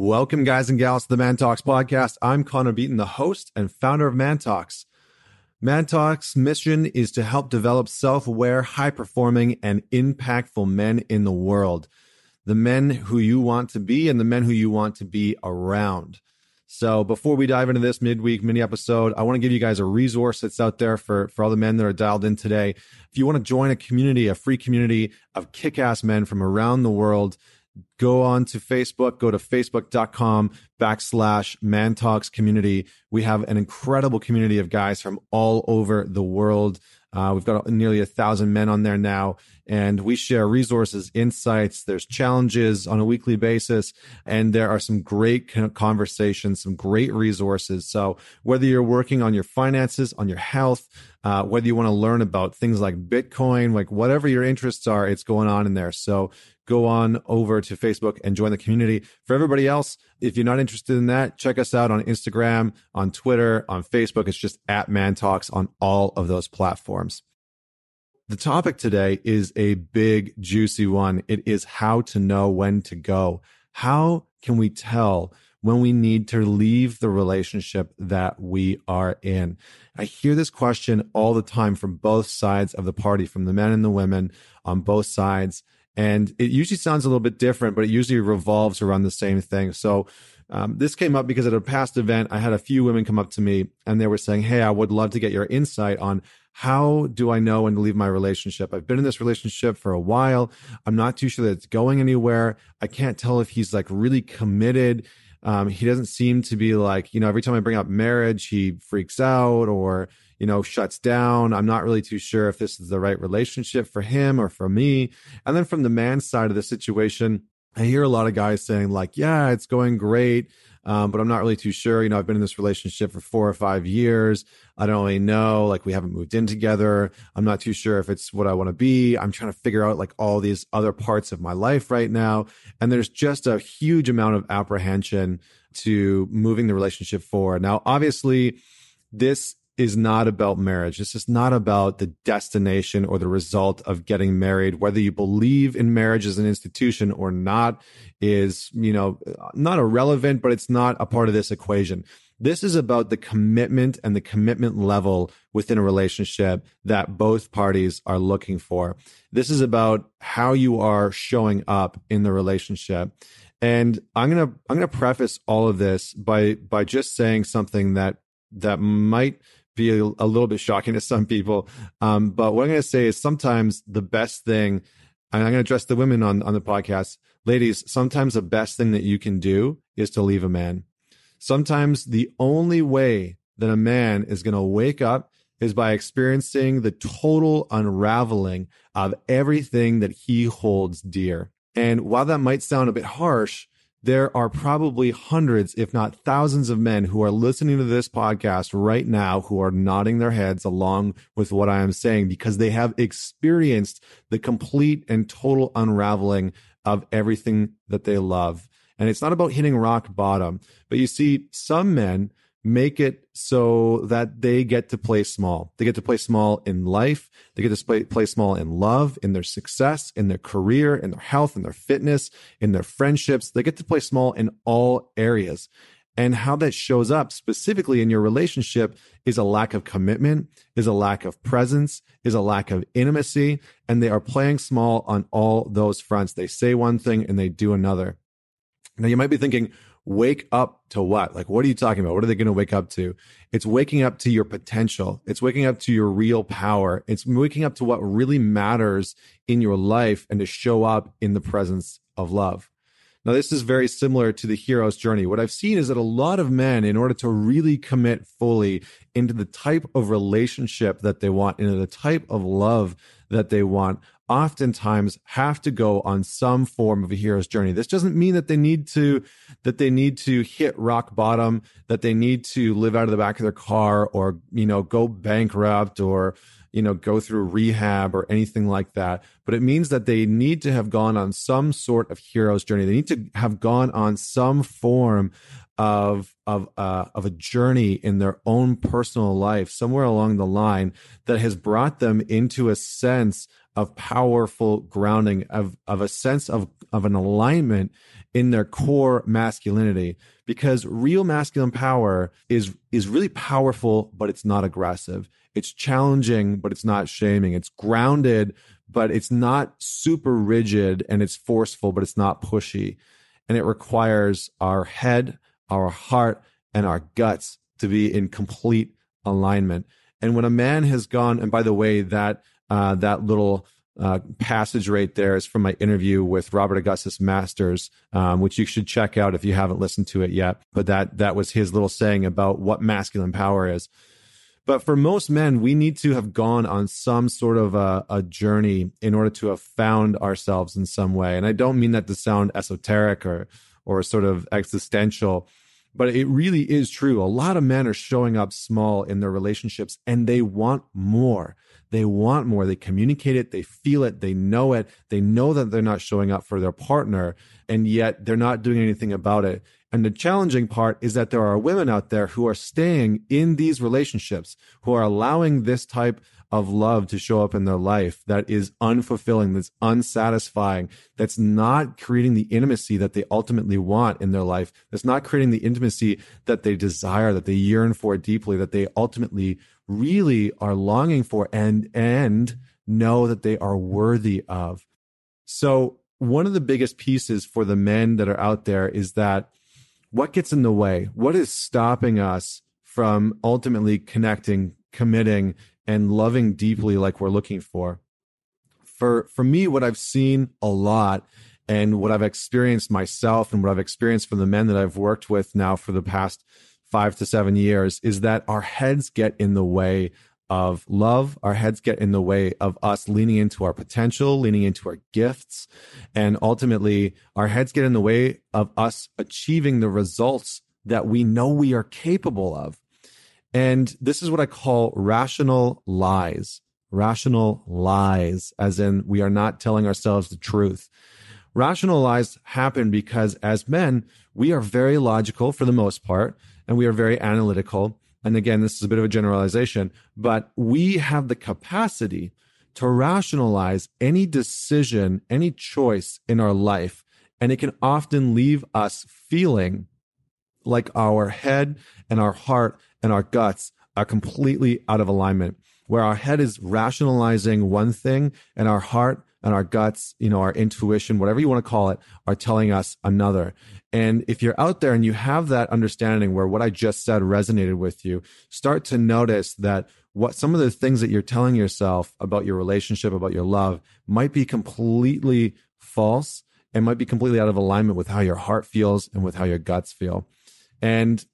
Welcome, guys and gals, to the Man Talks podcast. I'm Connor Beaton, the host and founder of Man Talks. Man Talks' mission is to help develop self aware, high performing, and impactful men in the world. The men who you want to be and the men who you want to be around. So before we dive into this midweek mini episode, I want to give you guys a resource that's out there for, for all the men that are dialed in today. If you want to join a community, a free community of kick ass men from around the world, go on to Facebook, go to facebook.com backslash man talks community. We have an incredible community of guys from all over the world. Uh, we've got nearly a thousand men on there now, and we share resources, insights. There's challenges on a weekly basis, and there are some great conversations, some great resources. So whether you're working on your finances, on your health, uh, whether you want to learn about things like Bitcoin, like whatever your interests are, it's going on in there. So go on over to Facebook and join the community. For everybody else, if you're not interested in that, check us out on Instagram, on Twitter, on Facebook. It's just at Man Talks on all of those platforms. The topic today is a big, juicy one. It is how to know when to go. How can we tell when we need to leave the relationship that we are in? I hear this question all the time from both sides of the party, from the men and the women on both sides. And it usually sounds a little bit different, but it usually revolves around the same thing. So um, this came up because at a past event, I had a few women come up to me and they were saying, Hey, I would love to get your insight on how do I know when to leave my relationship? I've been in this relationship for a while. I'm not too sure that it's going anywhere. I can't tell if he's like really committed. Um, he doesn't seem to be like, you know, every time I bring up marriage, he freaks out or, you know, shuts down. I'm not really too sure if this is the right relationship for him or for me. And then from the man's side of the situation, I hear a lot of guys saying, like, yeah, it's going great. Um, but I'm not really too sure. You know, I've been in this relationship for four or five years. I don't really know. Like, we haven't moved in together. I'm not too sure if it's what I want to be. I'm trying to figure out like all these other parts of my life right now. And there's just a huge amount of apprehension to moving the relationship forward. Now, obviously, this is not about marriage. This is not about the destination or the result of getting married. Whether you believe in marriage as an institution or not is, you know, not irrelevant, but it's not a part of this equation. This is about the commitment and the commitment level within a relationship that both parties are looking for. This is about how you are showing up in the relationship. And I'm going to I'm going to preface all of this by by just saying something that that might be a, a little bit shocking to some people. Um, but what I'm going to say is sometimes the best thing, and I'm going to address the women on, on the podcast, ladies, sometimes the best thing that you can do is to leave a man. Sometimes the only way that a man is going to wake up is by experiencing the total unraveling of everything that he holds dear. And while that might sound a bit harsh, there are probably hundreds, if not thousands of men who are listening to this podcast right now who are nodding their heads along with what I am saying because they have experienced the complete and total unraveling of everything that they love. And it's not about hitting rock bottom, but you see, some men make it so that they get to play small. They get to play small in life. They get to play, play small in love, in their success, in their career, in their health, in their fitness, in their friendships. They get to play small in all areas. And how that shows up specifically in your relationship is a lack of commitment, is a lack of presence, is a lack of intimacy. And they are playing small on all those fronts. They say one thing and they do another. Now you might be thinking, wake up to what? Like, what are you talking about? What are they going to wake up to? It's waking up to your potential. It's waking up to your real power. It's waking up to what really matters in your life and to show up in the presence of love. Now, this is very similar to the hero's journey. What I've seen is that a lot of men, in order to really commit fully into the type of relationship that they want, into the type of love that they want, oftentimes have to go on some form of a hero's journey. This doesn't mean that they need to that they need to hit rock bottom, that they need to live out of the back of their car or, you know, go bankrupt or, you know, go through rehab or anything like that. But it means that they need to have gone on some sort of hero's journey. They need to have gone on some form of of uh, of a journey in their own personal life somewhere along the line that has brought them into a sense of powerful grounding of of a sense of of an alignment in their core masculinity. Because real masculine power is is really powerful but it's not aggressive. It's challenging but it's not shaming. It's grounded but it's not super rigid and it's forceful but it's not pushy. And it requires our head our heart and our guts to be in complete alignment. And when a man has gone and by the way that uh, that little uh, passage right there is from my interview with Robert Augustus Masters, um, which you should check out if you haven't listened to it yet. But that that was his little saying about what masculine power is. But for most men, we need to have gone on some sort of a, a, journey in order to have found ourselves in some way. And I don't mean that to sound esoteric or or sort of existential, but it really is true. A lot of men are showing up small in their relationships and they want more. They want more. They communicate it. They feel it. They know it. They know that they're not showing up for their partner, and yet they're not doing anything about it. And the challenging part is that there are women out there who are staying in these relationships, who are allowing this type of love to show up in their life that is unfulfilling, that's unsatisfying, that's not creating the intimacy that they ultimately want in their life, that's not creating the intimacy that they desire, that they yearn for deeply, that they ultimately really are longing for and and know that they are worthy of. So one of the biggest pieces for the men that are out there is that what gets in the way? What is stopping us from ultimately connecting, committing, and loving deeply like we're looking for? For for me, what I've seen a lot and what I've experienced myself and what I've experienced from the men that I've worked with now for the past five to seven years is that our heads get in the way of love. Our heads get in the way of us leaning into our potential, leaning into our gifts. And ultimately, our heads get in the way of us achieving the results that we know we are capable of. And this is what I call rational lies. Rational lies, as in we are not telling ourselves the truth. Rational lies happen because as men, we are very logical for the most part and we are very analytical. And again, this is a bit of a generalization, but we have the capacity to rationalize any decision, any choice in our life. And it can often leave us feeling like our head and our heart and our guts are completely out of alignment, where our head is rationalizing one thing and our heart and our guts, you know, our intuition, whatever you want to call it, are telling us another. And if you're out there and you have that understanding where what I just said resonated with you, start to notice that what some of the things that you're telling yourself about your relationship, about your love might be completely false and might be completely out of alignment with how your heart feels and with how your guts feel. And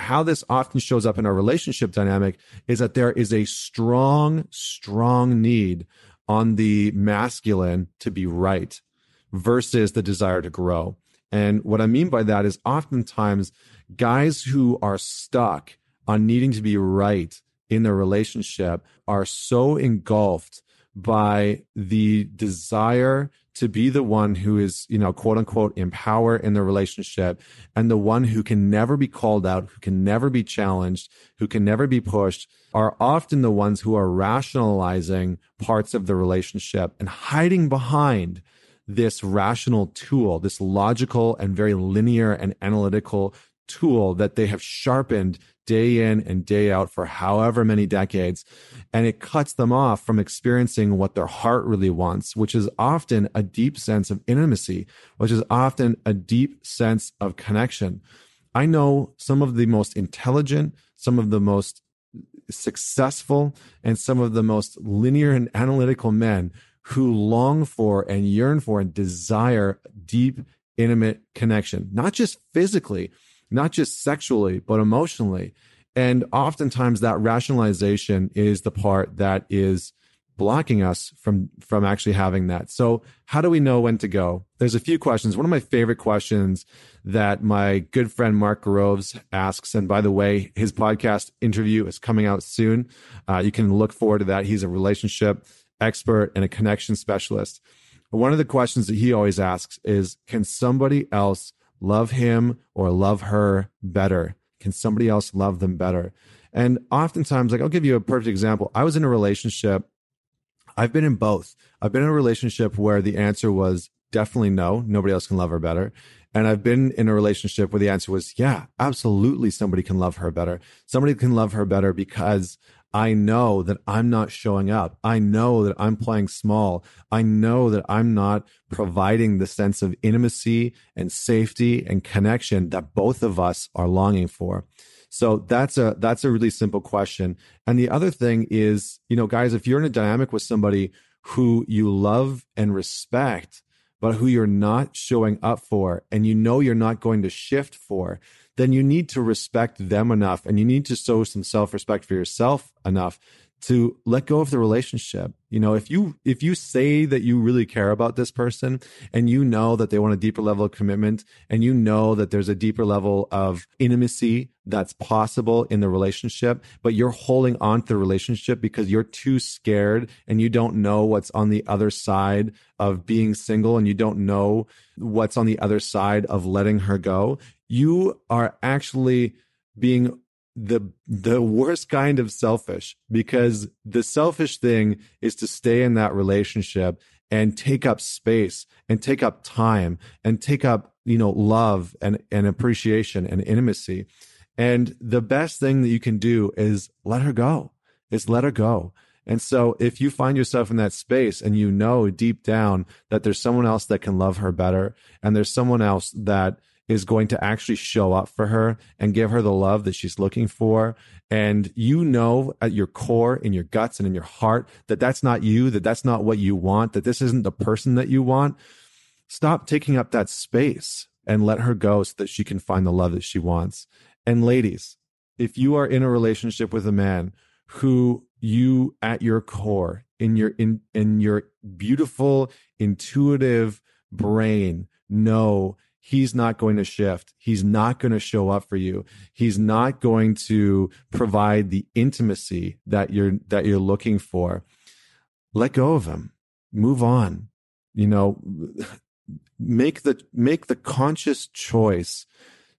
how this often shows up in our relationship dynamic is that there is a strong, strong need on the masculine to be right versus the desire to grow. And what I mean by that is oftentimes guys who are stuck on needing to be right in their relationship are so engulfed by the desire to be the one who is, you know, quote unquote, in power in the relationship and the one who can never be called out, who can never be challenged, who can never be pushed are often the ones who are rationalizing parts of the relationship and hiding behind this rational tool, this logical and very linear and analytical tool that they have sharpened day in and day out for however many decades. And it cuts them off from experiencing what their heart really wants, which is often a deep sense of intimacy, which is often a deep sense of connection. I know some of the most intelligent, some of the most successful, and some of the most linear and analytical men who long for and yearn for and desire deep, intimate connection, not just physically, not just sexually, but emotionally. And oftentimes that rationalization is the part that is blocking us from from actually having that. So how do we know when to go? There's a few questions. One of my favorite questions that my good friend Mark Groves asks, and by the way, his podcast interview is coming out soon. Uh, you can look forward to that. He's a relationship expert and a connection specialist. One of the questions that he always asks is, can somebody else love him or love her better? Can somebody else love them better? And oftentimes, like I'll give you a perfect example. I was in a relationship. I've been in both. I've been in a relationship where the answer was definitely no, nobody else can love her better. And I've been in a relationship where the answer was, yeah, absolutely somebody can love her better. Somebody can love her better because I know that I'm not showing up. I know that I'm playing small. I know that I'm not providing the sense of intimacy and safety and connection that both of us are longing for. So that's a that's a really simple question. And the other thing is, you know, guys, if you're in a dynamic with somebody who you love and respect, but who you're not showing up for and you know you're not going to shift for, then you need to respect them enough and you need to show some self-respect for yourself enough to let go of the relationship. You know, if you if you say that you really care about this person and you know that they want a deeper level of commitment and you know that there's a deeper level of intimacy that's possible in the relationship, but you're holding on to the relationship because you're too scared and you don't know what's on the other side of being single and you don't know what's on the other side of letting her go, you are actually being the the worst kind of selfish because the selfish thing is to stay in that relationship and take up space and take up time and take up you know love and and appreciation and intimacy. And the best thing that you can do is let her go is let her go. And so if you find yourself in that space and you know deep down that there's someone else that can love her better and there's someone else that is going to actually show up for her and give her the love that she's looking for. And you know at your core, in your guts, and in your heart that that's not you, that that's not what you want, that this isn't the person that you want. Stop taking up that space and let her go so that she can find the love that she wants. And ladies, if you are in a relationship with a man who you at your core in your in in your beautiful intuitive brain know he's not going to shift. He's not going to show up for you. He's not going to provide the intimacy that you're that you're looking for. Let go of him. Move on. You know, make the make the conscious choice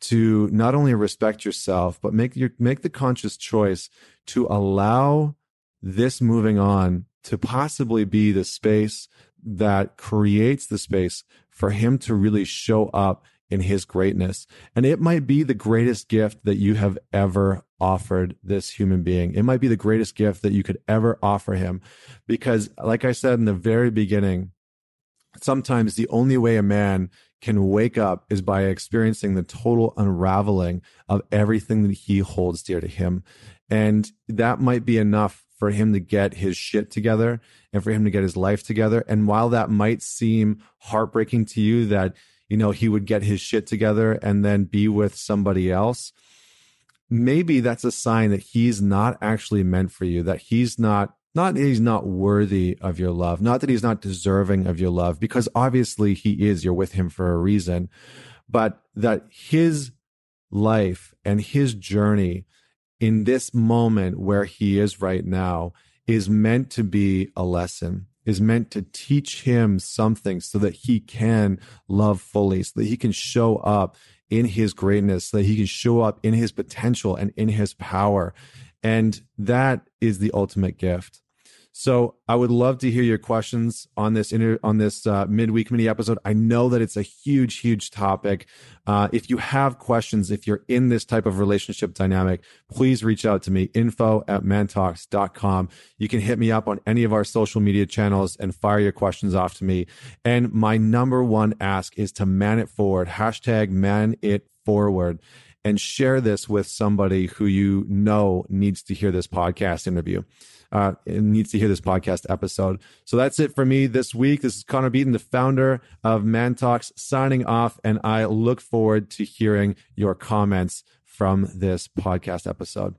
to not only respect yourself, but make your make the conscious choice to allow this moving on to possibly be the space that creates the space for him to really show up in his greatness. And it might be the greatest gift that you have ever offered this human being. It might be the greatest gift that you could ever offer him. Because, like I said in the very beginning, sometimes the only way a man can wake up is by experiencing the total unraveling of everything that he holds dear to him. And that might be enough for him to get his shit together and for him to get his life together. And while that might seem heartbreaking to you that, you know, he would get his shit together and then be with somebody else, maybe that's a sign that he's not actually meant for you, that he's not not that he's not worthy of your love, not that he's not deserving of your love, because obviously he is, you're with him for a reason, but that his life and his journey in this moment where he is right now is meant to be a lesson is meant to teach him something so that he can love fully so that he can show up in his greatness so that he can show up in his potential and in his power. And that is the ultimate gift so I would love to hear your questions on this inter- on this uh, midweek mini episode. I know that it's a huge, huge topic. Uh, if you have questions, if you're in this type of relationship dynamic, please reach out to me, info at mantalks.com. You can hit me up on any of our social media channels and fire your questions off to me. And my number one ask is to man it forward, hashtag man it forward and share this with somebody who you know needs to hear this podcast interview uh, needs to hear this podcast episode. So that's it for me this week. This is Connor Beaton, the founder of Man Talks, signing off, and I look forward to hearing your comments from this podcast episode.